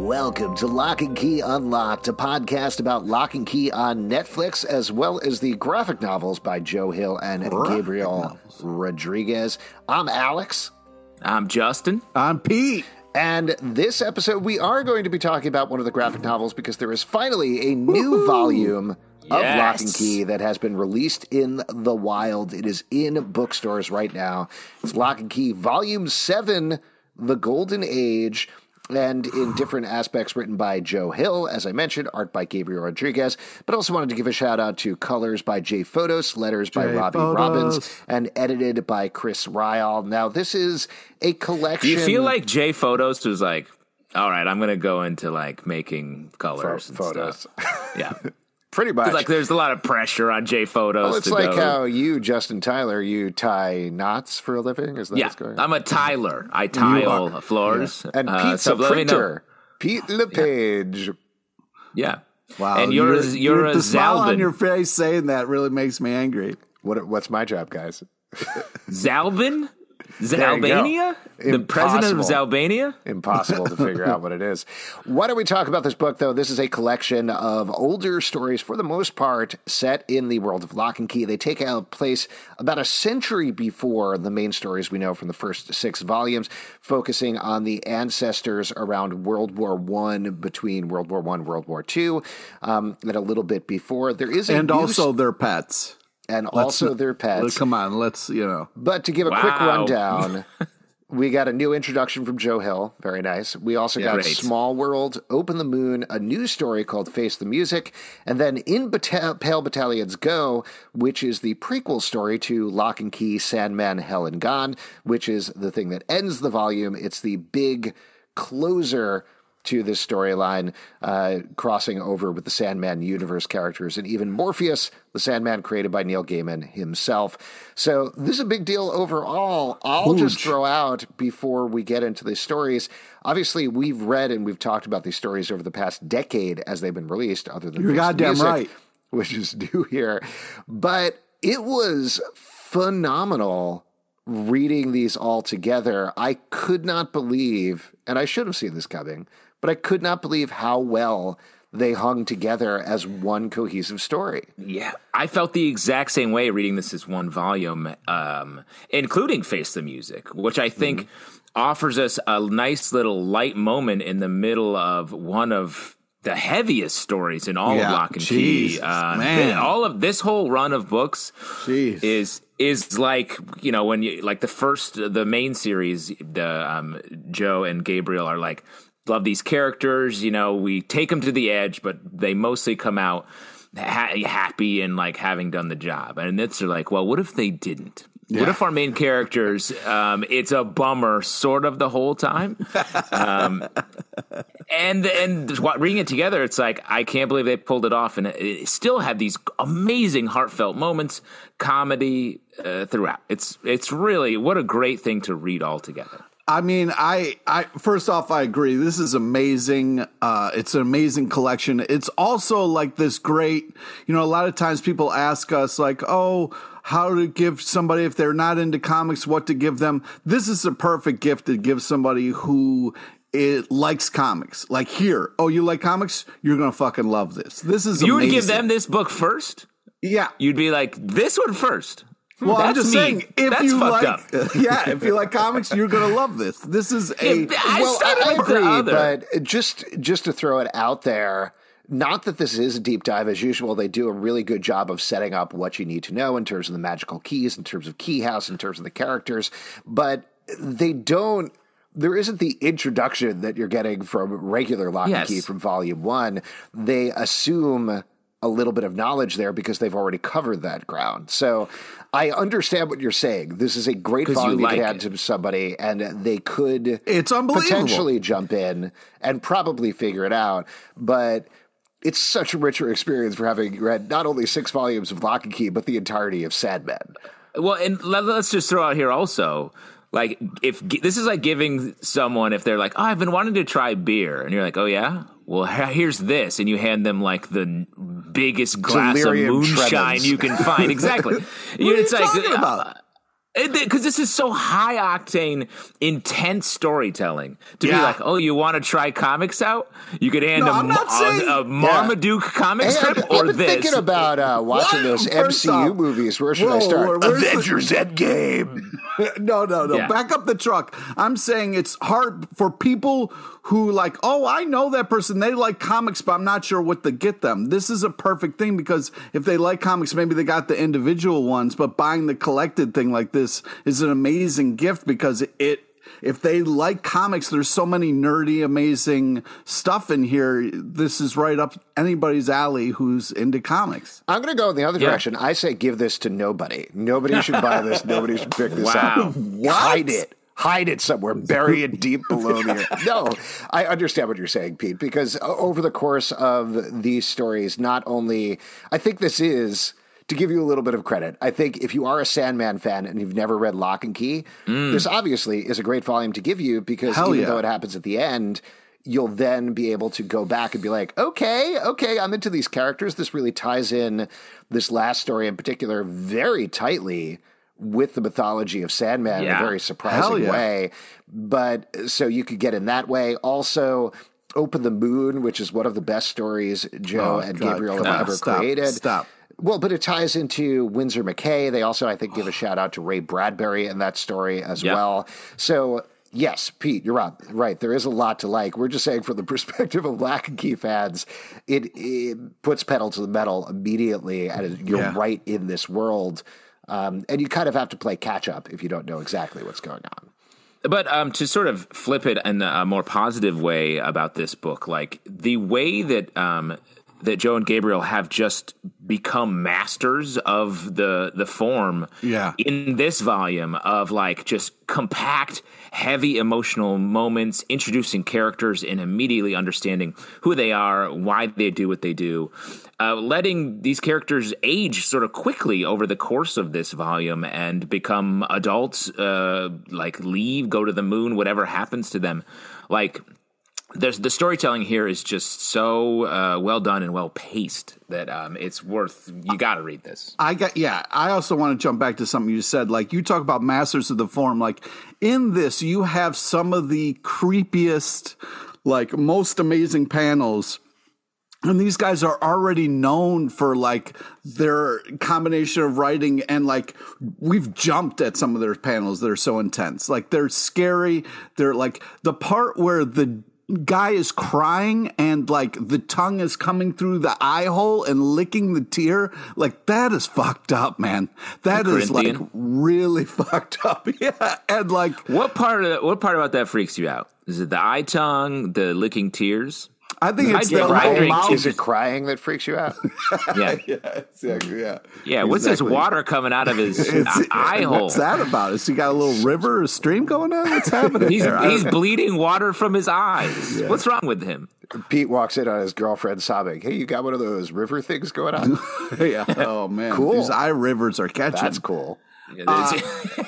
Welcome to Locke and Key Unlocked, a podcast about Locke and Key on Netflix, as well as the graphic novels by Joe Hill and Graphic Gabriel novels. Rodriguez. I'm Alex. I'm Justin. I'm Pete. And this episode, we are going to be talking about one of the graphic novels because there is finally a new volume of Locke and Key that has been released in the wild. It is in bookstores right now. It's Locke and Key Volume 7, The Golden Age. And in different aspects, written by Joe Hill, as I mentioned, art by Gabriel Rodriguez, but also wanted to give a shout out to colors by Jay Fotos, letters by Jay Robbie Photos. Robbins, and edited by Chris Ryall. Now, this is a collection. Do you feel like Jay Fotos was like, all right, I'm gonna go into like making colors and photos? stuff. Yeah, Pretty much. like there's a lot of pressure on Jay Fotos. Well, it's to like go. how you, Justin Tyler, you tie knots for a living. Is that yeah, what's going on? I'm a Tyler. I tile floors. and Uh, Pete's so a let me know. printer. Pete LePage. Yeah. Wow. And you're a- you're a the smile on Zalben. your face saying that really makes me angry. What, what's my job, guys? Zalben? There you go. Zalbania? The president of Impossible. Zalbania? Impossible to figure out what it is. Why don't we talk about this book, though? This is a collection of older stories, for the most part, set in the world of Locke and Key. They take a place about a century before the main stories we know from the first six volumes, focusing on the ancestors around World War One, between World War One, World War Two, um, and a little bit before. There is a And new also their pets. And also their pets. Come on, let's, you know. But to give a quick rundown, we got a new introduction from Joe Hill. Very nice. We also got Great. Small World, Open the Moon, a new story called Face the Music, and then In Bata- Pale Battalions Go, which is the prequel story to Locke and Key, Sandman, Hell and Gone, which is the thing that ends the volume. It's the big closer to this storyline, uh, crossing over with the Sandman universe characters and even Morpheus, the Sandman created by Neil Gaiman himself. So this is a big deal overall. I'll just throw out before we get into the stories. Obviously, we've read and we've talked about these stories over the past decade as they've been released, other than You're goddamn Music, right. which is new here. But it was phenomenal reading these all together. I could not believe, and I should have seen this coming, but I could not believe how well they hung together as one cohesive story. Yeah, I felt the exact same way reading this as one volume, um, including Face the Music, which I think offers us a nice little light moment in the middle of one of the heaviest stories in all of Lock and Jesus, Key. Uh, man. all of this whole run of books Jeez. is is like you know when you like the first the main series the um joe and gabriel are like love these characters you know we take them to the edge but they mostly come out ha- happy and like having done the job. And it's like well what if they didn't? What if our main characters um it's a bummer sort of the whole time? Um and and what reading it together it's like i can't believe they pulled it off. And it, it still had these amazing heartfelt moments comedy uh, throughout. It's it's really what a great thing to read all together I mean, I, I first off, I agree. This is amazing. Uh, it's an amazing collection. It's also like this great, you know, a lot of times people ask us like, oh, how to give somebody if they're not into comics, what to give them. This is a perfect gift to give somebody who it likes comics. Like here, oh, you like comics? You're gonna fucking love this. This is you would give them this book first yeah. you'd be like this one first Hmm, Well, I'm just me. saying, if That's you like, up. yeah, if you like comics, you're gonna love this. This is a Yeah, I well, I agree, other. but just just to throw it out there, not that this is a deep dive as usual. They do a really good job of setting up what you need to know in terms of the magical keys, in terms of key house, in terms of the characters, but they don't. There isn't the introduction that you're getting from regular Locke and Key from Volume One. They assume a little bit of knowledge there because they've already covered that ground. So I understand what you're saying. This is a great volume you like it. to somebody, and they could It's unbelievable. potentially jump in and probably figure it out. But it's such a richer experience for having read not only six volumes of Locke and Key, but the entirety of Sandman. Well, and let, us just throw out here also, like if this is like giving someone if they're like, "Oh, I've been wanting to try beer," and you're like, "Oh yeah, well here's this," and you hand them like the biggest glass Delirium of moonshine tremens. you can find. Exactly. What are you it's like talking about? Because this is so high octane, intense storytelling. To be like, oh, you want to try comics out? You could hand No, a, I'm not a- saying- a, Marmaduke comic Hey, strip I've, or I've been this. thinking about uh, watching What? those First MCU off- movies. Where should I start? Avengers where's the- Endgame. no, no, no. Yeah. Back up the truck. I'm saying it's hard for people who like, oh, I know that person. They like comics, but I'm not sure what to get them. This is a perfect thing because if they like comics, maybe they got the individual ones, but buying the collected thing like this is an amazing gift because it. If they like comics, there's so many nerdy, amazing stuff in here. This is right up anybody's alley who's into comics. I'm going to go in the other Yeah. direction. I say give this to nobody. Nobody should buy this. Nobody should pick this Wow. up. Hide it. Hide it somewhere. Bury it deep below. No, I understand what you're saying, Pete, because uh, over the course of these stories, not only, I think this is. To give you a little bit of credit, I think if you are a Sandman fan and you've never read Locke and Key, mm. this obviously is a great volume to give you because Hell even yeah. though it happens at the end, you'll then be able to go back and be like, okay, okay, I'm into these characters. This really ties in this last story in particular very tightly with the mythology of Sandman in a very surprising yeah. way. But so you could get in that way. Also, Open the Moon, which is one of the best stories Joe Oh, and God, Gabriel have ever stop, created. stop. Well, but it ties into Winsor McCay. They also, I think, give a oh. shout out to Ray Bradbury in that story as Yep. well. So, yes, Pete, you're right. Right, there is a lot to like. We're just saying, from the perspective of Locke and Key fans, it, it puts pedal to the metal immediately, and you're Yeah. right in this world. Um, and you kind of have to play catch up if you don't know exactly what's going on. But um, to sort of flip it in a more positive way about this book, like the way that um, that Joe and Gabriel have just become masters of the the form Yeah. in this volume of like just compact, heavy emotional moments, introducing characters and immediately understanding who they are, why they do what they do, uh, letting these characters age sort of quickly over the course of this volume and become adults, uh, like leave, go to the moon, whatever happens to them, like there's the storytelling here is just so uh, well done and well paced that um, it's worth you got to read this. I got yeah. I also want to jump back to something you said. Like you talk about masters of the form. Like in this, you have some of the creepiest, like most amazing panels. And these guys are already known for like their combination of writing and like we've jumped at some of their panels that are so intense. Like they're scary. They're like the part where the guy is crying and like the tongue is coming through the eye hole and licking the tear. Like that is fucked up, man. That The is like really fucked up. Yeah. And like What part of what part about that freaks you out? Is it the eye tongue, the licking tears? I think it's get the crying little mouth. Is it crying that freaks you out? Yeah, Yeah, exactly. Yeah. yeah. What's this water coming out of his eye hole? What's that about? Is he got a little river or stream going on? What's happening He's there? He's bleeding water from his eyes. What's wrong with him? Pete walks in on his girlfriend sobbing. Hey, you got one of those river things going on? yeah. Oh man, Cool. These eye rivers are catching. That's cool. Uh,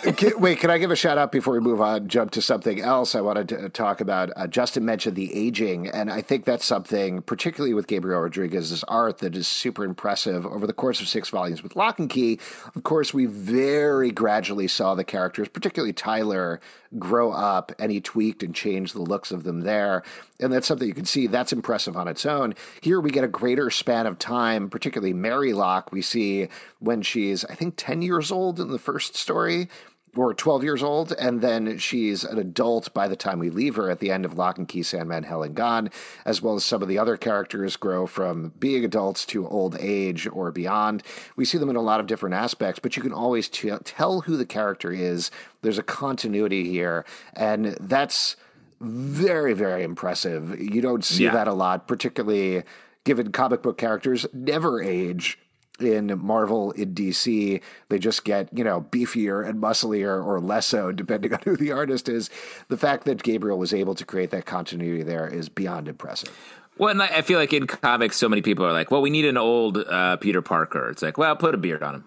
Can- wait, can I give a shout out before we move on? Jump to something else I wanted to talk about. Uh, Justin mentioned the aging, and I think that's something, particularly with Gabriel Rodriguez's art, that is super impressive over the course of six volumes. With Locke and Key, of course, we very gradually saw the characters, particularly Tyler, grow up, and he tweaked and changed the looks of them there. And that's something you can see that's impressive on its own. Here we get a greater span of time, particularly Mary Locke, we see when she's, I think, 10 years old in the first story or 12 years old, and then she's an adult by the time we leave her at the end of Locke and Key Sandman Hell and Gone, as well as some of the other characters grow from being adults to old age or beyond. We see them in a lot of different aspects, but you can always t- tell who the character is. There's a continuity here, and that's very, very impressive. You don't see Yeah. that a lot, particularly given comic book characters never age in Marvel in DC. They just get, you know, beefier and musclier or less so, depending on who the artist is. The fact that Gabriel was able to create that continuity there is beyond impressive. Well, and I feel like in comics, so many people are like, "Well, we need an old uh, Peter Parker." It's like, well, put a beard on him.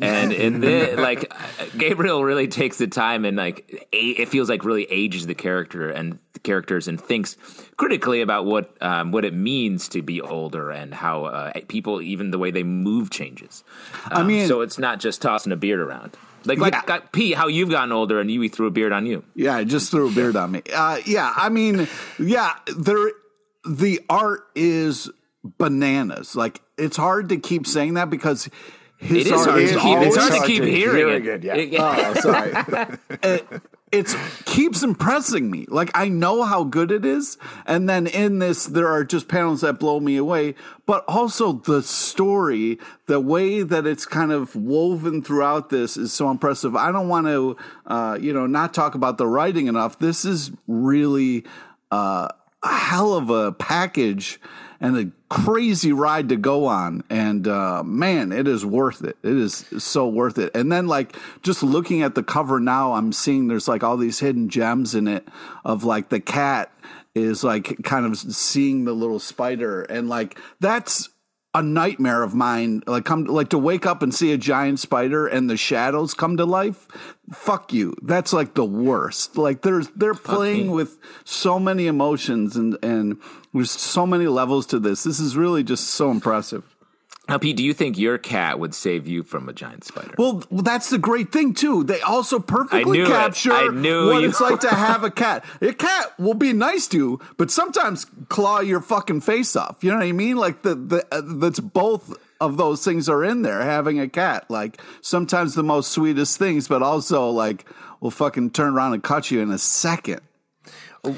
And in the like, Gabriel really takes the time and like, a- it feels like really ages the character and the characters and thinks critically about what um, what it means to be older and how uh, people, even the way they move, changes. I Um, mean- so it's not just tossing a beard around. Like, like, Yeah. like Pete, how you've gotten older and you threw a beard on you. Yeah, I just threw a beard on me. Uh, yeah, I mean, yeah, there. The art is bananas. Like it's hard to keep saying that because his It is hard is to keep. always It's hard to keep hearing, hearing it. it, yeah. Oh, sorry. it, it's keeps impressing me. Like I know how good it is, and then in this there are just panels that blow me away. But also the story, the way that it's kind of woven throughout this is so impressive. I don't want to, uh, you know, not talk about the writing enough. This is really uh, a hell of a package and a crazy ride to go on. And uh, man, it is worth it. It is so worth it. And then, like, just looking at the cover now, I'm seeing there's like all these hidden gems in it of like the cat is like kind of seeing the little spider. And like, that's a nightmare of mine. Like come like to wake up and see a giant spider and the shadows come to life? Fuck you. That's like the worst. Like there's they're playing me. with so many emotions and and there's so many levels to this. This is really just so impressive Now, Pete, do you think your cat would save you from a giant spider? well that's the great thing too. They also perfectly knew it. capture I knew what you- it's like to have a cat. A cat will be nice to you but sometimes claw your fucking face off. You know what i mean? Like the, the uh, that's both of those things are in there having a cat. Like sometimes the most sweetest things but also like will fucking turn around and cut you in a second.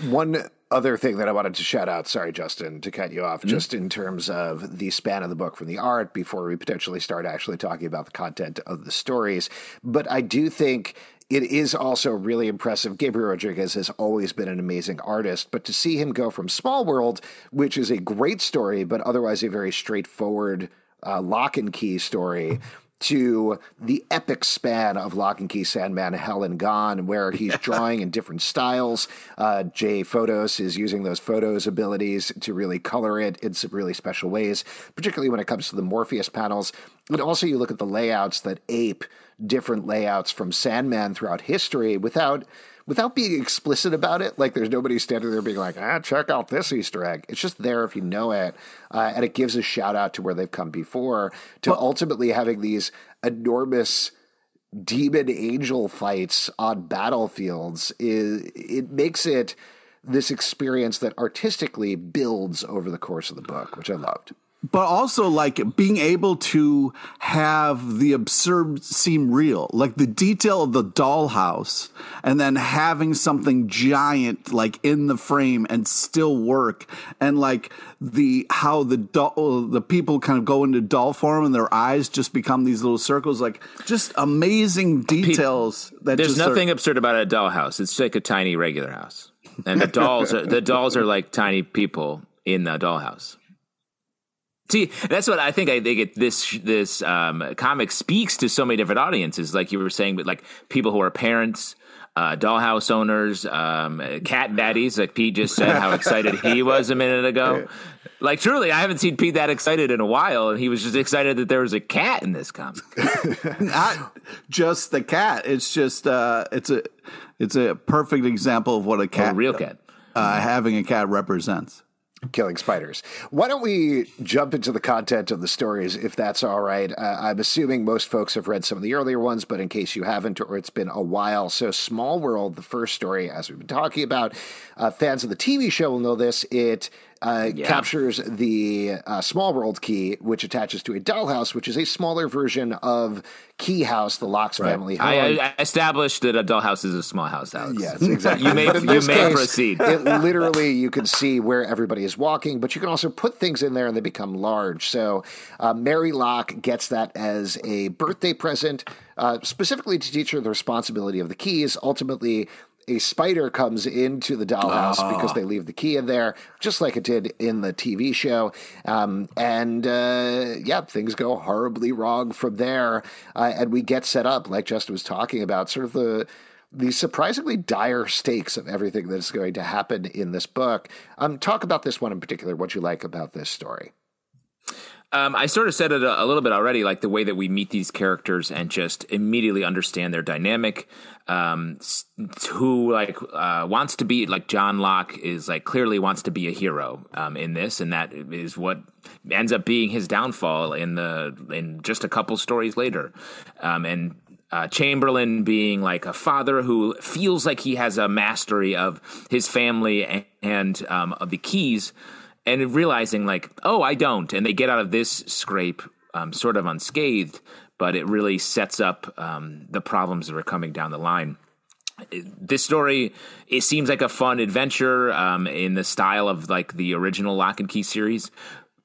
One other thing that I wanted to shout out, sorry, Justin, to cut you off, just in terms of the span of the book from the art before we potentially start actually talking about the content of the stories. But I do think it is also really impressive. Gabriel Rodriguez has always been an amazing artist, but to see him go from Small World, which is a great story, but otherwise a very straightforward uh, lock and key story, to the epic span of Locke and Key, Sandman, Hell and Gone, where he's drawing in different styles. Uh, Jay Fotos is using those photos abilities to really color it in some really special ways, particularly when it comes to the Morpheus panels. But also, you look at the layouts that ape different layouts from Sandman throughout history without without being explicit about it. Like there's nobody standing there being like, ah, check out this Easter egg. It's just there if you know it. Uh, and it gives a shout out to where they've come before to ultimately having these enormous demon angel fights on battlefields. Is, it makes it this experience that artistically builds over the course of the book, which I loved. But also like being able to have the absurd seem real like the detail of the dollhouse and then having something giant like in the frame and still work and like the how the doll the people kind of go into doll form and their eyes just become these little circles like just amazing details that There's just are- nothing absurd about a dollhouse. It's like a tiny regular house, and the dolls are the dolls are like tiny people in the dollhouse. See, that's what I think. I think it, this this um, comic speaks to so many different audiences, like you were saying, but like people who are parents, uh, dollhouse owners, um, cat daddies, like Pete just said, how excited he was a minute ago. Like truly, I haven't seen Pete that excited in a while, and he was just excited that there was a cat in this comic. not just the cat it's just uh it's a it's a perfect example of what a A cat real cat. uh, having a cat represents killing spiders. Why don't we jump into the content of the stories, if that's all right? Uh, I'm assuming most folks have read some of the earlier ones, but in case you haven't, or it's been a while. So, Small World, the first story, as we've been talking about, uh, fans of the TV show will know this. It uh, captures the uh, Small World key, which attaches to a dollhouse, which is a smaller version of Key House, the Lockes family home. I, I established that a dollhouse is a small house, Alex. Yes, exactly. You may you may case, proceed. It literally, you can see where everybody is walking, but you can also put things in there and they become large. So, uh, Mary Locke gets that as a birthday present, uh, specifically to teach her the responsibility of the keys. Ultimately, a spider comes into the dollhouse because they leave the key in there, just like it did in the TV show. Um, and uh, yeah, things go horribly wrong from there. Uh, and we get set up, like Justin was talking about, sort of the the surprisingly dire stakes of everything that's going to happen in this book. Um, talk about this one in particular. What you like about this story? Um, I sort of said it a, a little bit already, like the way that we meet these characters and just immediately understand their dynamic. Um, who like uh, wants to be like John Locke is like clearly wants to be a hero um, in this, and that is what ends up being his downfall in the in just a couple stories later. Um, and uh, Chamberlain being like a father who feels like he has a mastery of his family and, and um, of the keys, and realizing like, oh, I don't, and they get out of this scrape um, sort of unscathed, but it really sets up um, the problems that are coming down the line. This story it seems like a fun adventure um, in the style of like the original Locke and Key series,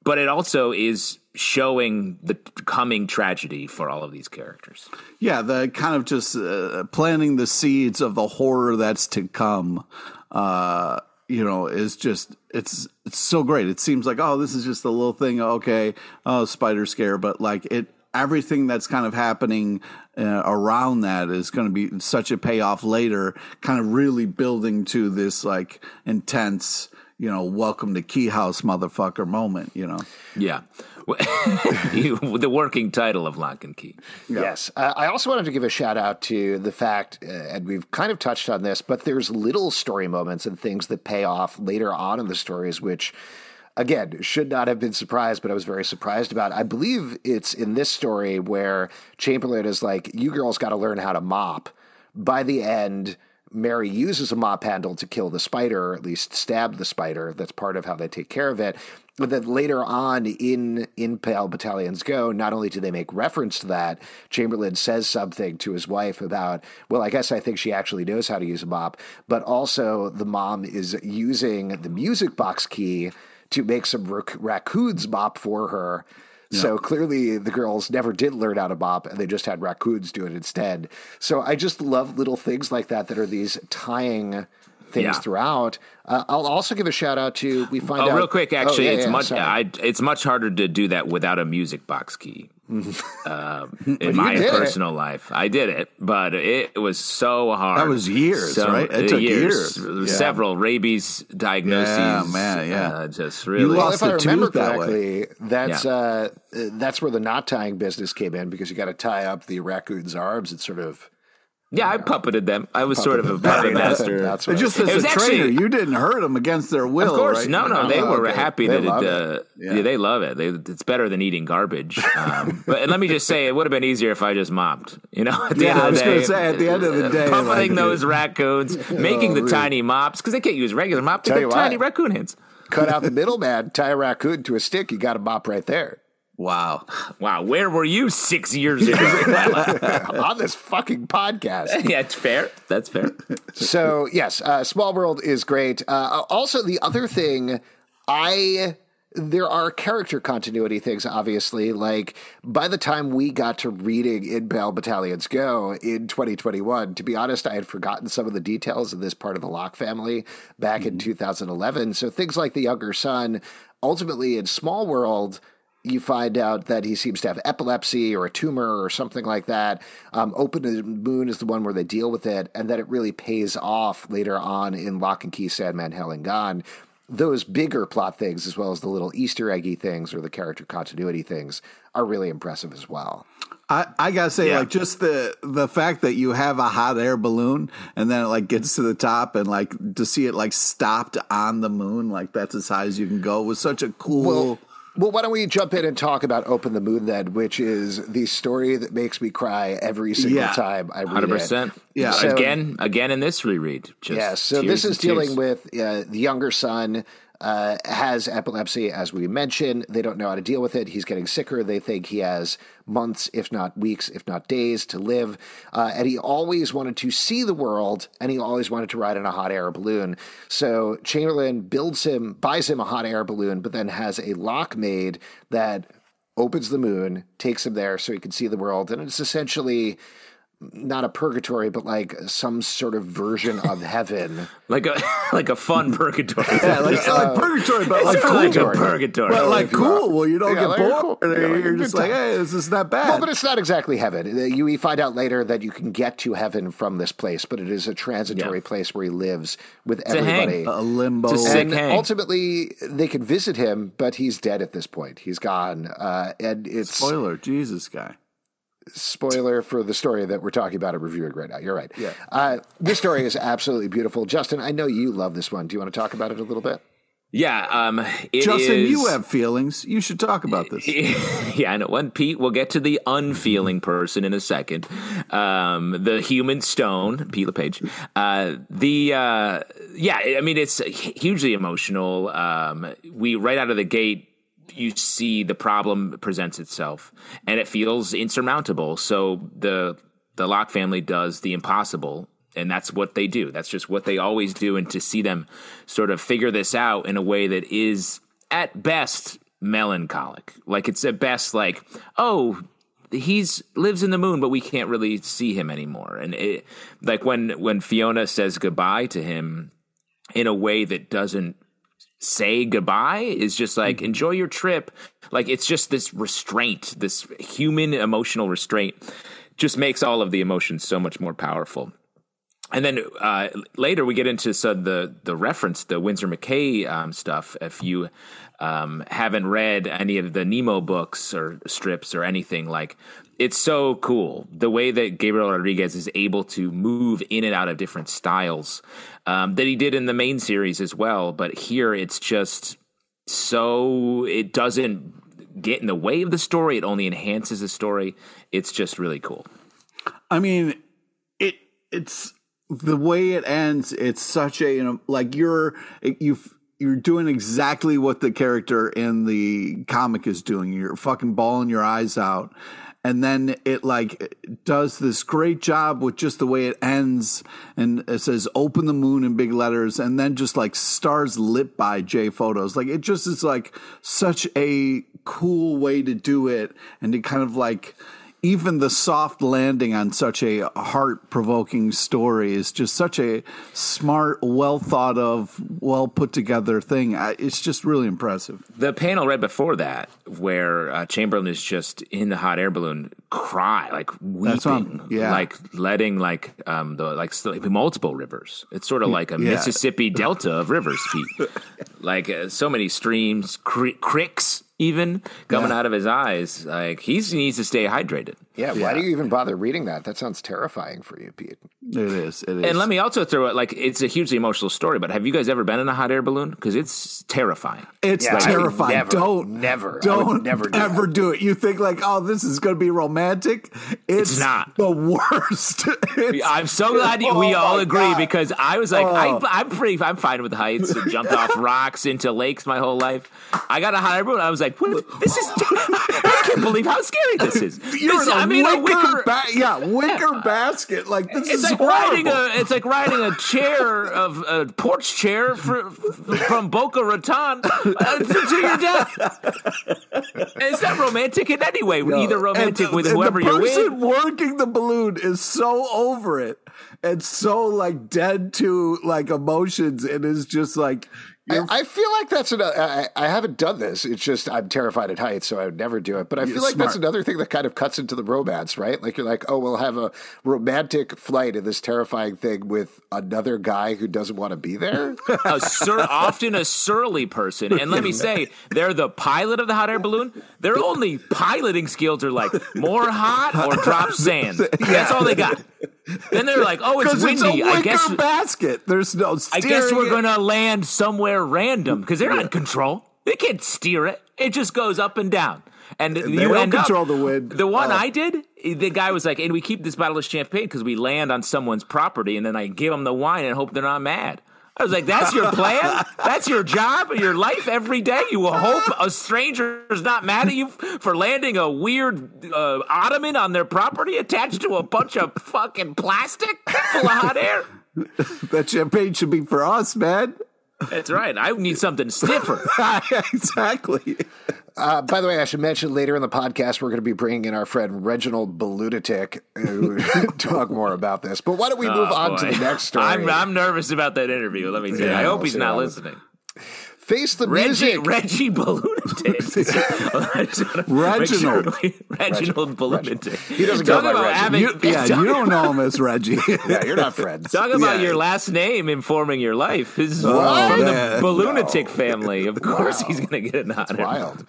but it also is showing the coming tragedy for all of these characters. Yeah, the kind of just uh, planting the seeds of the horror that's to come. Uh, you know, is just it's it's so great. It seems like oh, this is just a little thing. Okay, oh, spider scare, but like it everything that's kind of happening uh, around that is going to be such a payoff later, kind of really building to this like intense, you know, welcome to Key House motherfucker moment, you know. Yeah. the working title of Locke and Key. Yeah. Yes. Uh, I also wanted to give a shout out to the fact, uh, and we've kind of touched on this, but there's little story moments and things that pay off later on in the stories, which again, should not have been surprised, but I was very surprised about. I believe it's in this story where Chamberlain is like, "You girls got to learn how to mop." By the end, Mary uses a mop handle to kill the spider, or at least stab the spider. That's part of how they take care of it. But then later on in in Pale Battalions Go, not only do they make reference to that, Chamberlain says something to his wife about, well, I guess I think she actually knows how to use a mop, but also the mom is using the music box key to make some rac- raccoons mop for her. Yeah. So clearly, the girls never did learn how to mop, and they just had raccoons do it instead. So I just love little things like that that are these tying things yeah. throughout. Uh, I'll also give a shout out to we find oh, out real quick. Actually, oh, yeah, it's yeah, much I, it's much harder to do that without a music box key. uh, in my personal it. life, I did it, but it was so hard. That was years, so, right? It took years, years. several rabies diagnoses. Yeah, man, yeah, uh, just really. Well, if I remember correctly, that that's uh, that's where the knot tying business came in because you got to tie up the raccoon's arms and sort of yeah, I puppeted them. I was sort of a puppet master. That's right. Just as a trainer, actually, you didn't hurt them against their will. Of course, right? no, no, they oh, were okay. happy they that it. Uh, yeah. yeah. they love it. They, it's better than eating garbage. Um, but let me just say, it would have been easier if I just mopped. You know, at the yeah, end I was going to say at the end of the day, puppeting like, those raccoons, making the tiny mops because they can't use regular mop. They got tiny raccoon hands. Cut out the middleman, tie a raccoon to a stick. You got a mop right there. Wow. Wow. Where were you six years ago? On this fucking podcast. yeah, it's fair. That's fair. so, yes, uh, Small World is great. Uh, also, the other thing, I. There are character continuity things, obviously. Like, by the time we got to reading In Pale Battalions Go in 2021, to be honest, I had forgotten some of the details of this part of the Locke family back mm-hmm. in 2011. So, things like the younger son, ultimately in Small World, you find out that he seems to have epilepsy or a tumor or something like that. Um, Open the Moon is the one where they deal with it, and that it really pays off later on in Locke and Key, Sandman, Hell and Gone. Those bigger plot things, as well as the little Easter eggy things or the character continuity things, are really impressive as well. I, I gotta say, yeah. like just the the fact that you have a hot air balloon and then it like gets to the top and like to see it like stopped on the moon, like that's as high as you can go, was such a cool. Well, well, why don't we jump in and talk about Open the Moon then, which is the story that makes me cry every single yeah, time I read 100%. it. Yeah, so, again, again in this reread. yeah, so this is dealing with uh, the younger son uh, has epilepsy, as we mentioned. They don't know how to deal with it. He's getting sicker. They think he has months, if not weeks, if not days to live. Uh, and he always wanted to see the world, and he always wanted to ride in a hot air balloon. So Chamberlain builds him, buys him a hot air balloon, but then has a lock made that opens the moon, takes him there so he can see the world. And it's essentially not a purgatory, but like some sort of version of heaven, like a like a fun purgatory. yeah, like, uh, like purgatory, but like, cool. like a purgatory. But like cool. Well, you don't yeah, get like bored. Cool. Yeah, you're just like, hey, this is not bad. Well, but it's not exactly heaven. Uh, you find out later that you can get to heaven from this place, but it is a transitory yeah. place where he lives with it's everybody. A, a limbo. and hang. ultimately, they can visit him, but he's dead at this point. He's gone, uh, and it's spoiler. Jesus, guy spoiler for the story that we're talking about and reviewing right now. You're right. Yeah. Uh, this story is absolutely beautiful. Justin, I know you love this one. Do you want to talk about it a little bit? Yeah, um, it Justin, is- you have feelings. You should talk about this. yeah, I know. One Pete, we'll get to the unfeeling person in a second. Um, the human stone, Pete LePage. Uh, the uh, yeah, I mean it's hugely emotional. Um, we right out of the gate, you see the problem presents itself, and it feels insurmountable. So the the Locke family does the impossible and that's what they do. That's just what they always do. And to see them sort of figure this out in a way that is at best melancholic, like it's at best like, oh, he's lives in the moon, but we can't really see him anymore. And it, like when when Fiona says goodbye to him in a way that doesn't say goodbye is just like enjoy your trip. Like it's just this restraint, this human emotional restraint, just makes all of the emotions so much more powerful and then uh, later we get into so the the reference the Winsor McCay um, stuff. If you um, haven't read any of the Nemo books or strips or anything, like it's so cool the way that Gabriel Rodriguez is able to move in and out of different styles um, that he did in the main series as well. But here it's just so it doesn't get in the way of the story; it only enhances the story. It's just really cool. I mean, it it's the way it ends. It's such a you know, like you're you you're doing exactly what the character in the comic is doing. You're fucking bawling your eyes out. And then it like does this great job with just the way it ends, and it says "Open the Moon" in big letters, and then just like stars lit by Jay Fotos. Like it just is like such a cool way to do it, and to kind of like even the soft landing on such a heart provoking story is just such a smart, well thought of, well put together thing. It's just really impressive. The panel right before that, where uh, Chamberlain is just in the hot air balloon, cry like weeping, yeah. like letting like um the like multiple rivers. It's sort of like a yeah. Mississippi Delta of rivers, Pete. like uh, so many streams, cr- cricks even coming yeah. out of his eyes. Like he needs to stay hydrated. Yeah, why yeah. do you even bother reading that? That sounds terrifying for you, Pete. It is. It is. And let me also throw it like it's a hugely emotional story. But have you guys ever been in a hot air balloon? Because it's terrifying. It's yeah, terrifying. Never, don't never, don't never do ever that. do it. You think like, oh, this is going to be romantic? It's, it's not the worst. I'm so glad oh we all agree God. because I was like, oh. I, am pretty, I'm fine with heights. And jumped off rocks into lakes my whole life. I got a hot air balloon. I was like, what? this is. I can't believe how scary this is. You're this, in a I mean, wicker, a wicker ba- yeah, wicker basket. Like this it's is like horrible. riding a it's like riding a chair of a porch chair for, from Boca Raton uh, to, to, your death. it's not romantic in any way. No. Either romantic the, with whoever you're with. The person working the balloon is so over it and so like dead to like emotions and is just like I, I, feel like that's an. I, I haven't done this. It's just I'm terrified at heights, so I would never do it. But I feel like smart. that's another thing that kind of cuts into the romance, right? Like you're like, oh, we'll have a romantic flight in this terrifying thing with another guy who doesn't want to be there. a sur- often a surly person, and let me say, they're the pilot of the hot air balloon. Their only piloting skills are like more hot or drop sand. Yeah. That's all they got. Then they're like, "Oh, it's windy." It's I guess basket. There's no. I guess we're gonna land somewhere random because they're not in control. They can't steer it. It just goes up and down. And, and you don't end control up, the wind. The one oh. I did, the guy was like, "And we keep this bottle of champagne because we land on someone's property, and then I give them the wine and hope they're not mad." I was like, that's your plan? That's your job, your life every day? You hope a stranger is not mad at you for landing a weird uh, ottoman on their property attached to a bunch of fucking plastic full of hot air? that champagne should be for us, man. That's right. I need something stiffer. exactly. Uh, by the way, I should mention later in the podcast we're going to be bringing in our friend Reginald Balunatic to talk more about this. But why don't we move oh, on boy. to the next story? I'm, I'm nervous about that interview. Let me tell you. Yeah, I hope he's not listening. Face the Reggie, music. Reggie Balloonatics. Reginald. Reginald Balloonatics. He doesn't go Talk by about Reggie. having, You, yeah, you don't know him as Reggie. yeah, you're not friends. talk about Yeah. your last name informing your life. This is oh, What? from the Balloonatic family. Of course, Wow. he's going to get an honor. Wild.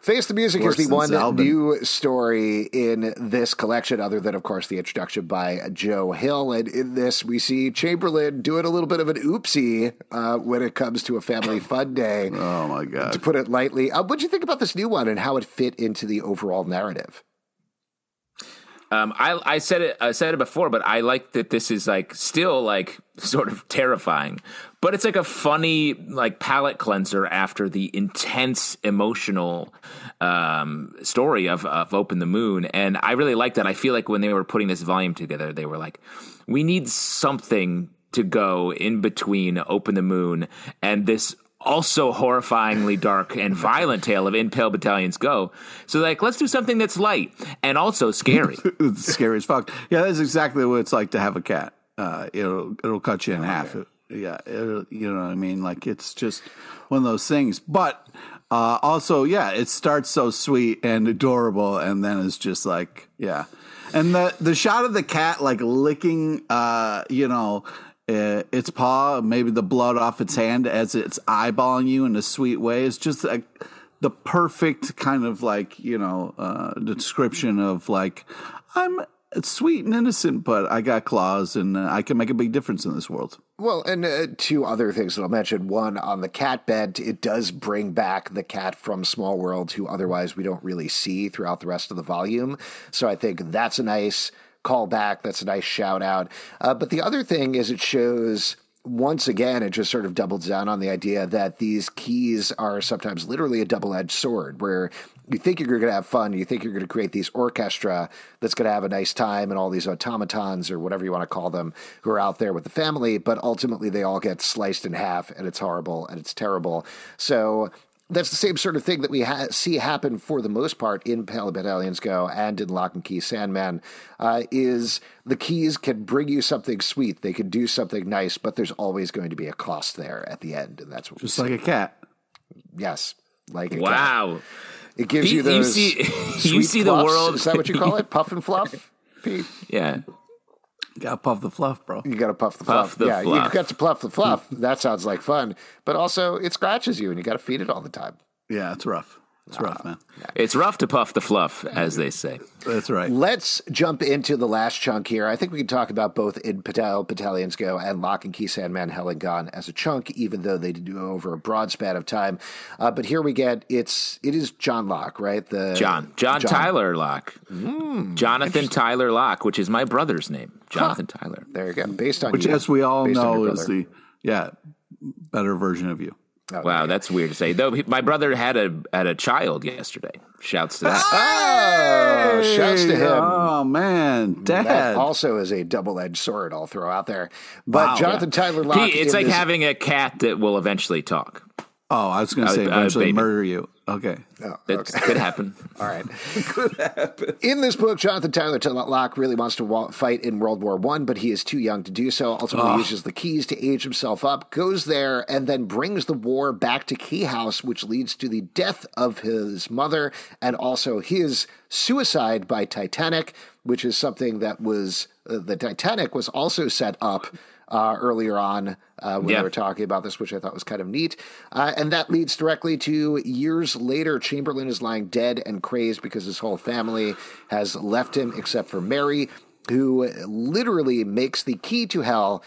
Face the Music Worse is the one Zalben. new story in this collection, other than, of course, the introduction by Joe Hill. And in this, we see Chamberlain doing a little bit of an oopsie uh, when it comes to a family fun day, Oh my God. to put it lightly. Uh, what do you think about this new one and how it fit into the overall narrative? Um, I, I said it. I said it before, but I like that this is like still like sort of terrifying, but it's like a funny like palate cleanser after the intense emotional um, story of of Open the Moon, and I really like that. I feel like when they were putting this volume together, they were like, we need something to go in between Open the Moon and this also horrifyingly dark and violent tale of In Pale Battalions Go. So like, let's do something that's light and also scary. scary as fuck. Yeah, that's exactly what it's like to have a cat. Uh, it'll it'll cut you in half. Yeah, it'll, you know what I mean. Like it's just one of those things. But uh, also, yeah, it starts so sweet and adorable, and then it's just like, yeah. And the the shot of the cat like licking, uh, you know. Uh, its paw, maybe the blood off its hand as it's eyeballing you in a sweet way is just like the perfect kind of like you know uh, description of like I'm sweet and innocent, but I got claws and uh, I can make a big difference in this world. Well, and uh, two other things that I'll mention. One, on the cat bed, it does bring back the cat from Small World, who otherwise we don't really see throughout the rest of the volume. So I think that's a nice callback. That's a nice shout out. Uh, but the other thing is it shows. Once again, it just sort of doubles down on the idea that these keys are sometimes literally a double edged sword, where you think you're going to have fun, you think you're going to create these orchestra that's going to have a nice time, and all these automatons or whatever you want to call them who are out there with the family, but ultimately they all get sliced in half, and it's horrible and it's terrible. So that's the same sort of thing that we ha- see happen for the most part in Pale Battalions Go and in Locke and Key Sandman. Uh, is the keys can bring you something sweet, they can do something nice, but there's always going to be a cost there at the end, and that's what Just we like a cat. yes, like a cat. wow. It gives you you those. see- you see the world- Is that what you call it? Puff and fluff. Pete, Yeah. Got to puff the fluff, bro. you got to puff the Puff fluff. the yeah, you fluff. got to puff the fluff. that sounds like fun, but also it scratches you, and you got to feed it all the time. Yeah, it's rough. It's rough, man. It's rough to puff the fluff, as they say. That's right. Let's jump into the last chunk here. I think we can talk about both in Pale Battalions Go and Locke and Key Sandman Hell and Gone as a chunk, even though they do over a broad span of time. Uh, but here we get it's it is John Locke, right? The John. John, Tyler Locke. Jonathan Tyler Locke, which is my brother's name. Jonathan Tyler. There you go. Based on Which, you, as we all based on your know, is the yeah better version of you. Oh, Wow, that's weird to say. Though he- my brother had a had a child yesterday. Shouts to that. Oh, shouts to him. Oh man, That also is a double edged sword I'll throw out there. But Wow. Jonathan Tyler Locke. Pete, it's like this- having a cat that will eventually talk. Oh, I was going to Uh, say uh, eventually baby. murder you. Okay. Oh, It okay. could happen. All right. In this book, Jonathan Tyler Locke really wants to wa- fight in World War One, but he is too young to do so. Ultimately, uses the keys to age himself up, goes there, and then brings the war back to Key House, which leads to the death of his mother and also his suicide by Titanic, which is something that was uh, the Titanic was also set up uh, earlier on uh, when Yeah. they were talking about this, which I thought was kind of neat. Uh, and that leads directly to years later, Chamberlain is lying dead and crazed because his whole family has left him except for Mary, who literally makes the key to hell,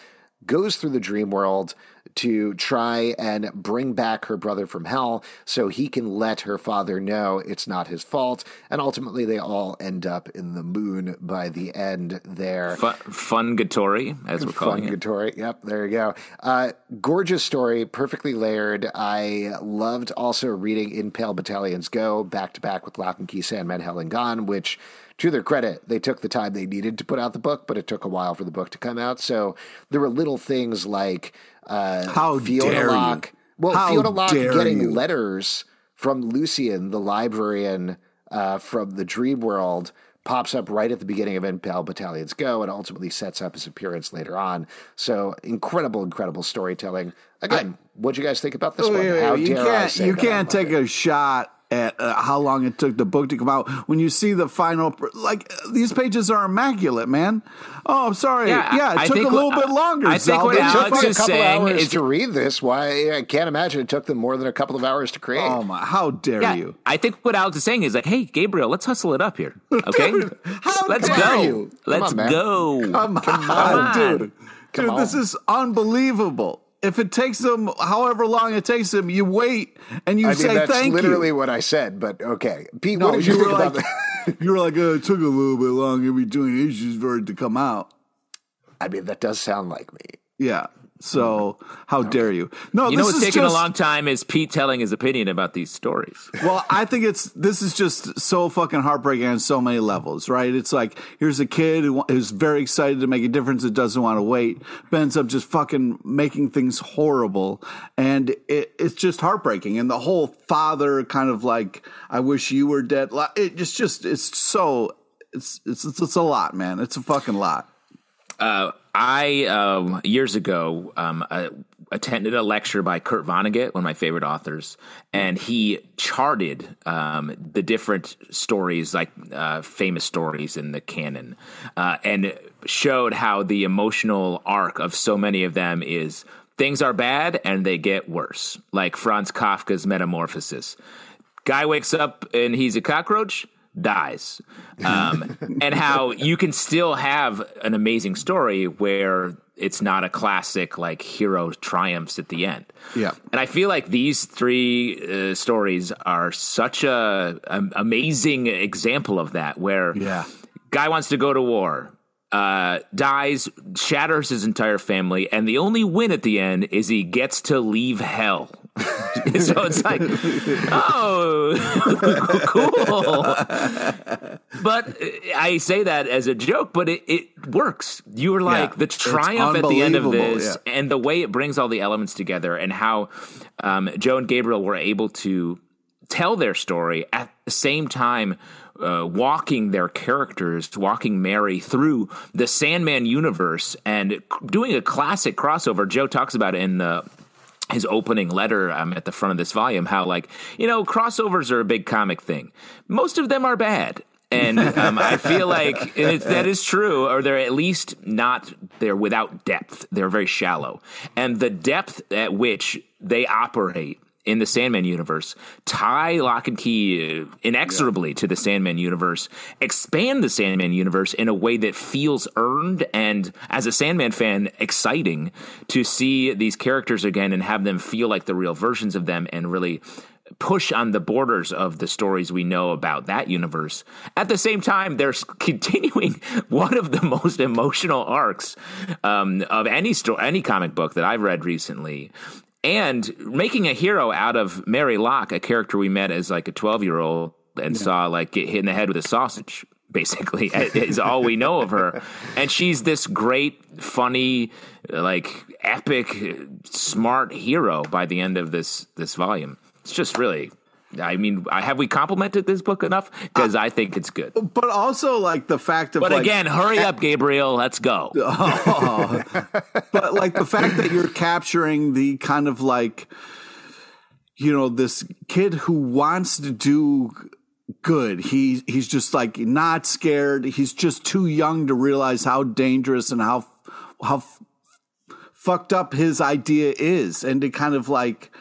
goes through the dream world to try and bring back her brother from hell so he can let her father know it's not his fault. And ultimately, they all end up in the moon by the end there. Fun, Fungatory, as we're calling it. Fungatory. Yep, there you go. Uh, gorgeous story, perfectly layered. I loved also reading In Pale Battalions Go back to back with Locke and Key Sandman Hell and Gone, which, to their credit, they took the time they needed to put out the book, but it took a while for the book to come out. So there were little things like uh, How Fiona dare you. Locke. Well, How Fiona Locke getting you. letters from Lucien, the librarian uh, from the Dream World, pops up right at the beginning of In Pale Battalions Go and ultimately sets up his appearance later on. So incredible, incredible storytelling. Again, what'd you guys think about this one? Wait, wait, How you dare can't say you can't take it? a shot at uh, how long it took the book to come out. When you see the final, like these pages are immaculate, man. Oh, I'm sorry. Yeah, yeah it I took a little bit longer. I think what Alex it took is a couple saying hours is to read this. Why I can't imagine it took them more than a couple of hours to create. Oh my! How dare yeah, you? I think what Alex is saying is like, hey, Gabriel, let's hustle it up here. Okay, Dude, how let's dare go. you? Let's on, man. go. Come on, Come on. dude. Come dude, this is unbelievable. If it takes them however long it takes them, you wait and you I mean, say that's thank literally you. what I said. But okay, Pete, No, what did you, you think were about like, that? you were like, oh, it took a little bit longer between issues for it to come out. I mean, that does sound like me. Yeah. So how dare you? No, You this know what's taking just, a long time is Pete telling his opinion about these stories. Well, I think it's this is just so fucking heartbreaking on so many levels, right? It's like here's a kid who is very excited to make a difference, that doesn't want to wait, but ends up just fucking making things horrible, and it, it's just heartbreaking. And the whole father kind of like, I wish you were dead. It just, just it's so it's it's it's, it's a lot, man. It's a fucking lot. Uh, I um, years ago um, uh, attended a lecture by Kurt Vonnegut, one of my favorite authors, and he charted um, the different stories, like uh, famous stories in the canon, uh, and showed how the emotional arc of so many of them is things are bad and they get worse, like Franz Kafka's Metamorphosis. Guy wakes up and he's a cockroach dies um, and how you can still have an amazing story where it's not a classic like hero triumphs at the end Yeah. and i feel like these three uh, stories are such a, a amazing example of that where Yeah. guy wants to go to war uh, dies shatters his entire family and the only win at the end is he gets to leave hell so it's like oh cool but I say that as a joke, but it, it works. You were like Yeah, the triumph at the end of this, yeah. and the way it brings all the elements together, and how um, Joe and Gabriel were able to tell their story at the same time. Uh, walking their characters, walking Mary through the Sandman universe, and doing a classic crossover. Joe talks about it in the his opening letter um, at the front of this volume how like you know crossovers are a big comic thing. Most of them are bad. And um, i feel like that is true or they're at least not they're without depth. They're very shallow. And the depth at which they operate in the Sandman universe, tie Locke and Key inexorably to the Sandman universe, expand the Sandman universe in a way that feels earned and, as a Sandman fan, exciting to see these characters again and have them feel like the real versions of them and really push on the borders of the stories we know about that universe. At the same time, they're continuing one of the most emotional arcs um, of any sto- any comic book that I've read recently. And making a hero out of Mary Locke, a character we met as like a 12 year old and saw like get hit in the head with a sausage, basically, is all we know of her. And she's this great, funny, like epic, smart hero by the end of this this volume. It's just really. I mean, have we complimented this book enough? Because I think it's good. But also like the fact of But like, again, hurry up, Gabriel. Let's go. Oh. but like the fact that you're capturing the kind of like you know this kid who wants to do good he he's just like not scared he's just too young to realize how dangerous and how how fucked up his idea is and to kind of like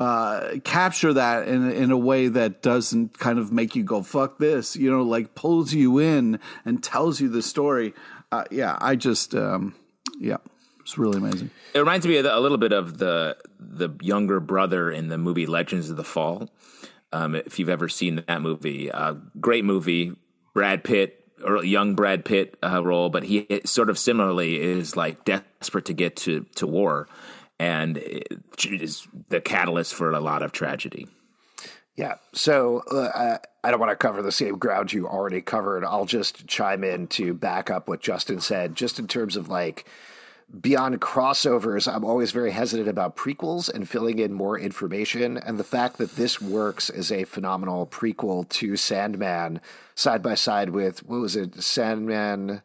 uh, capture that in in a way that doesn't kind of make you go fuck this, you know, like pulls you in and tells you the story. Uh, yeah, I just um, yeah, it's really amazing. It reminds me a little bit of the the younger brother in the movie Legends of the Fall. Um, if you've ever seen that movie, uh, great movie. Brad Pitt or young Brad Pitt uh, role, but he sort of similarly is like desperate to get to to war, and is the catalyst for a lot of tragedy. Yeah. So uh, I don't want to cover the same ground you already covered. I'll just chime in to back up what Justin said, just in terms of like beyond crossovers. I'm always very hesitant about prequels and filling in more information. And the fact that this works as a phenomenal prequel to Sandman side by side with what was it? Sandman.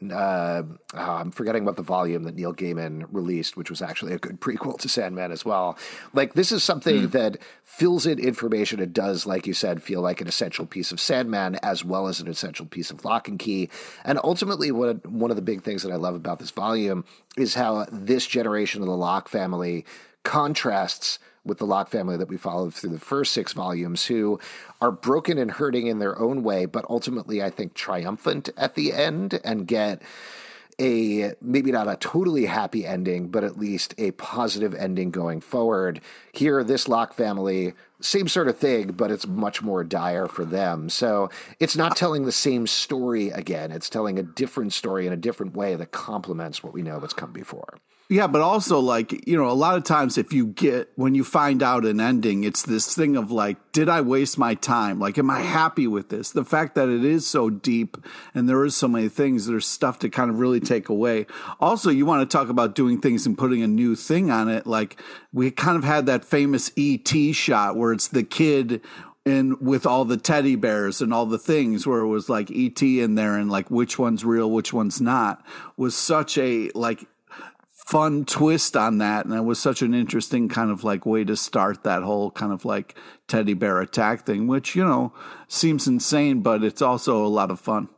Uh, oh, I'm forgetting about the volume that Neil Gaiman released, which was actually a good prequel to Sandman as well. Like this is something mm. that fills in information. It does, like you said, feel like an essential piece of Sandman as well as an essential piece of Locke and Key. And ultimately, what one of the big things that I love about this volume is how this generation of the Locke family contrasts with the Locke family that we followed through the first six volumes, who are broken and hurting in their own way, but ultimately, I think, triumphant at the end and get a maybe not a totally happy ending, but at least a positive ending going forward. Here, this Locke family, same sort of thing, but it's much more dire for them. So it's not telling the same story again. It's telling a different story in a different way that complements what we know that's come before. Yeah, but also like, you know, a lot of times if you get when you find out an ending, it's this thing of like, did I waste my time? Like, am I happy with this? The fact that it is so deep and there is so many things, there's stuff to kind of really take away. Also, you want to talk about doing things and putting a new thing on it. Like we kind of had that famous ET shot where it's the kid and with all the teddy bears and all the things where it was like ET in there and like which one's real, which one's not was such a like fun twist on that. And it was such an interesting kind of like way to start that whole kind of like teddy bear attack thing, which, you know, seems insane, but it's also a lot of fun.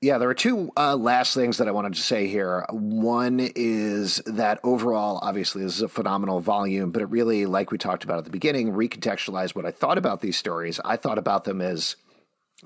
Yeah, there are two uh, last things that I wanted to say here. One is that overall, obviously, this is a phenomenal volume, but it really, like we talked about at the beginning, recontextualized what I thought about these stories. I thought about them as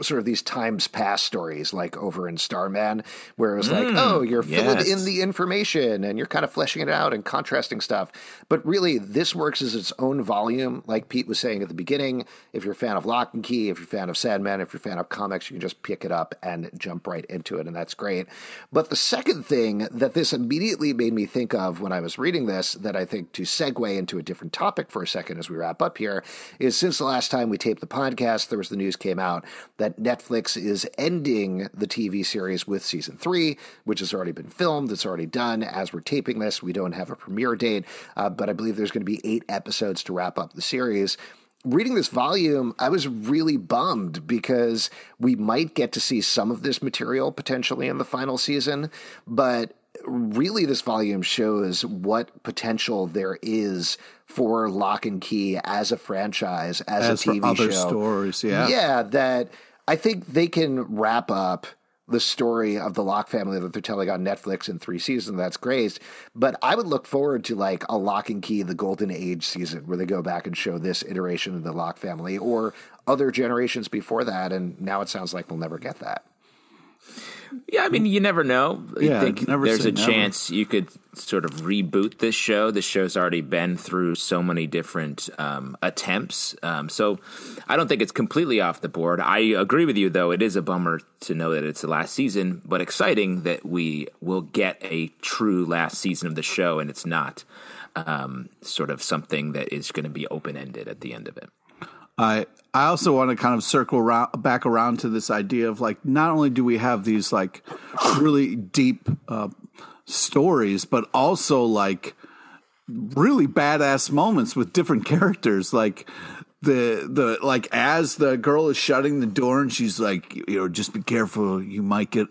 sort of these times past stories like over in Starman, where it was mm, like, oh, you're filling in the information and you're kind of fleshing it out and contrasting stuff. But really, this works as its own volume. Like Pete was saying at the beginning, if you're a fan of Locke and Key, if you're a fan of Sandman, if you're a fan of comics, you can just pick it up and jump right into it, and that's great. But the second thing that this immediately made me think of when I was reading this, that I think to segue into a different topic for a second as we wrap up here, is since the last time we taped the podcast, there was the news came out that Netflix is ending the TV series with season three, which has already been filmed. It's already done. As we're taping this, we don't have a premiere date, uh, but I believe there's going to be eight episodes to wrap up the series reading this volume, I was really bummed because we might get to see some of this material potentially in the final season, but really this volume shows what potential there is for Locke and Key as a franchise, as, as a TV show. Stories, yeah, yeah, that I think they can wrap up the story of the Locke family that they're telling on Netflix in three seasons. That's great. But I would look forward to like a Locke and Key, the Golden Age season, where they go back and show this iteration of the Locke family or other generations before that. And now it sounds like we'll never get that. Yeah, I mean, you never know. Yeah, think there's a never. chance you could sort of reboot this show. The show's already been through so many different um, attempts. Um, so I don't think it's completely off the board. I agree with you, though. It is a bummer to know that it's the last season, but exciting that we will get a true last season of the show and it's not um, sort of something that is going to be open ended at the end of it. I I also want to kind of circle around, back around to this idea of like not only do we have these like really deep uh, stories, but also like really badass moments with different characters. Like the the like as the girl is shutting the door and she's like, you know, just be careful, you might get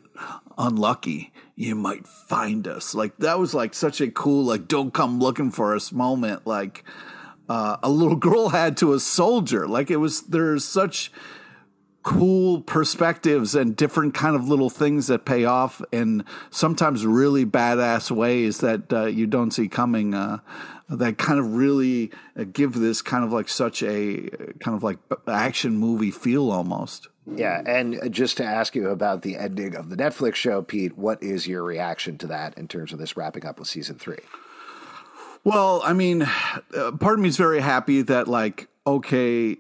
unlucky. You might find us. Like that was like such a cool like don't come looking for us moment. Like uh, a little girl had to a soldier. Like it was there's such cool perspectives and different kind of little things that pay off in sometimes really badass ways that uh, you don't see coming uh, that kind of really uh, give this kind of like such a kind of like action movie feel almost yeah and just to ask you about the ending of the netflix show pete what is your reaction to that in terms of this wrapping up with season three well, I mean, uh, part of me is very happy that like okay,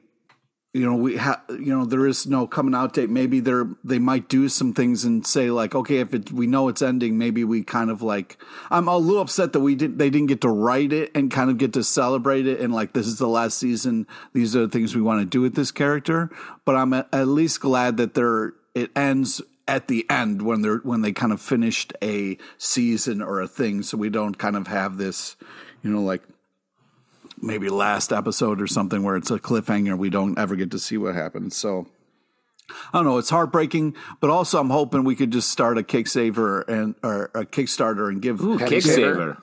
you know we have you know there is no coming out date. Maybe they're they might do some things and say like okay, if it, we know it's ending, maybe we kind of like. I'm a little upset that we didn't they didn't get to write it and kind of get to celebrate it and like this is the last season. These are the things we want to do with this character. But I'm at, at least glad that they're it ends at the end when they're when they kind of finished a season or a thing so we don't kind of have this you know, like maybe last episode or something where it's a cliffhanger. We don't ever get to see what happens. So I don't know. It's heartbreaking, but also I'm hoping we could just start a Kicksaver and or a Kickstarter and give Ooh, Kicksaver.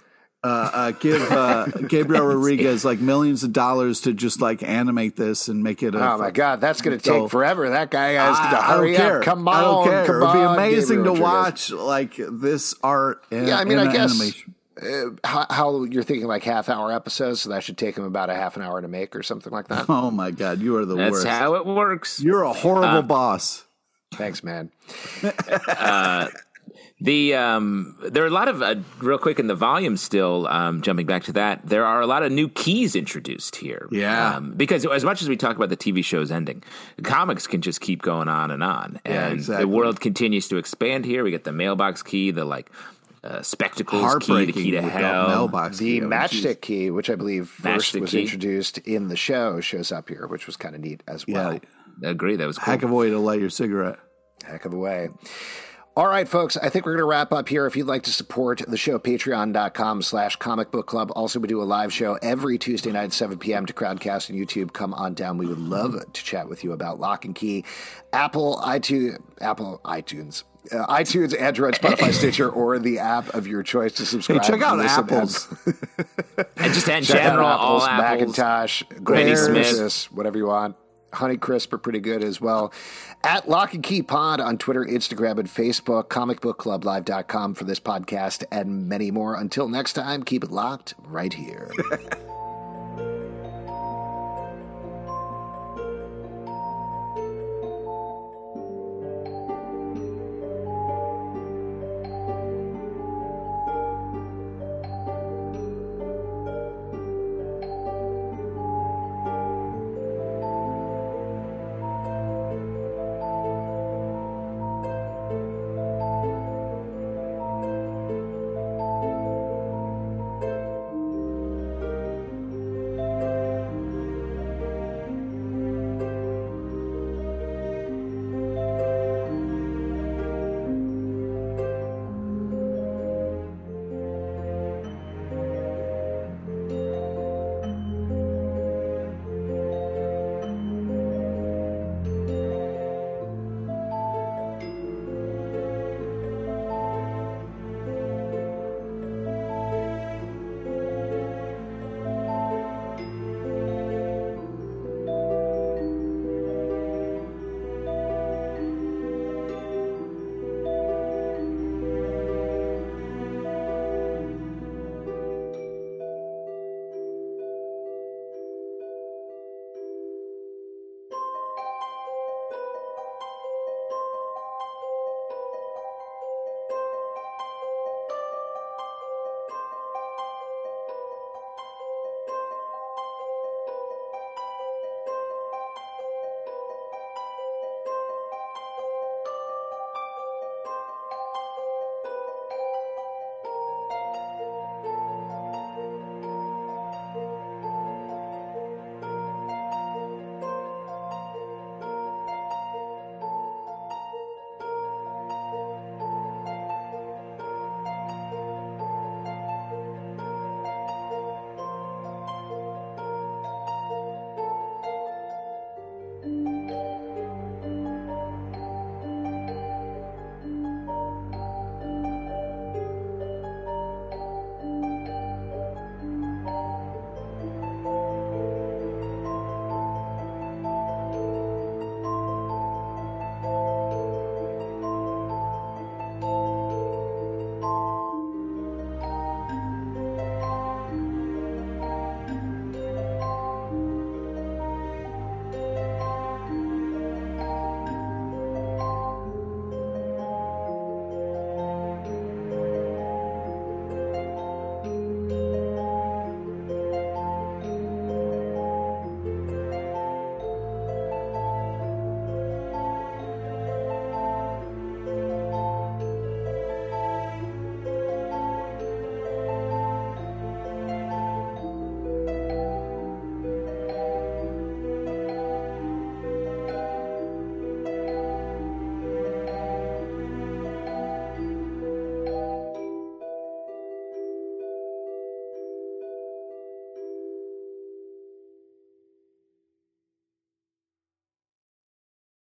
uh, uh, give uh, Gabriel Rodriguez like millions of dollars to just like animate this and make it. A, Oh my God, that's going to So- take forever. That guy has to hurry up. Come on, I don't care. It'd be amazing Gabriel to Rodriguez. watch like this art. In, Yeah, I mean, I guess animation. Uh, how, how you're thinking like half hour episodes, so that should take them about a half an hour to make or something like that. Oh my God, you are the That's worst. how it works. You're a horrible boss. Thanks, man. The um, there are a lot of uh, real quick in the volume still. Um, jumping back to that, there are a lot of new keys introduced here. Yeah. um, because as much as we talk about the TV shows ending, comics can just keep going on and on, Yeah, and exactly. the world continues to expand. Here, we get the mailbox key, the like uh, spectacles key, the key to with the hell. mailbox. The key. Oh, matchstick key, which I believe first Matchstick was key. introduced in the show, shows up here, which was kind of neat as well. Yeah, Agree, that was cool. heck of a way to light your cigarette. Heck of a way. All right, folks, I think we're going to wrap up here. If you'd like to support the show, patreon.com slash comic book club. Also, we do a live show every Tuesday night at 7 p.m. to Crowdcast and YouTube. Come on down. We would love to chat with you about Locke and Key, Apple, iTunes, Apple, iTunes. Uh, iTunes, Android, Spotify, Stitcher, or the app of your choice to Hey, subscribe. check out apples. and just in general, apples, all apples. Macintosh, Granny Smith. Whatever you want. Honey Crisp are pretty good as well. At Locke and Key Pod on Twitter, Instagram, and Facebook, comicbookclublive.com for this podcast and many more. Until next time, keep it locked right here.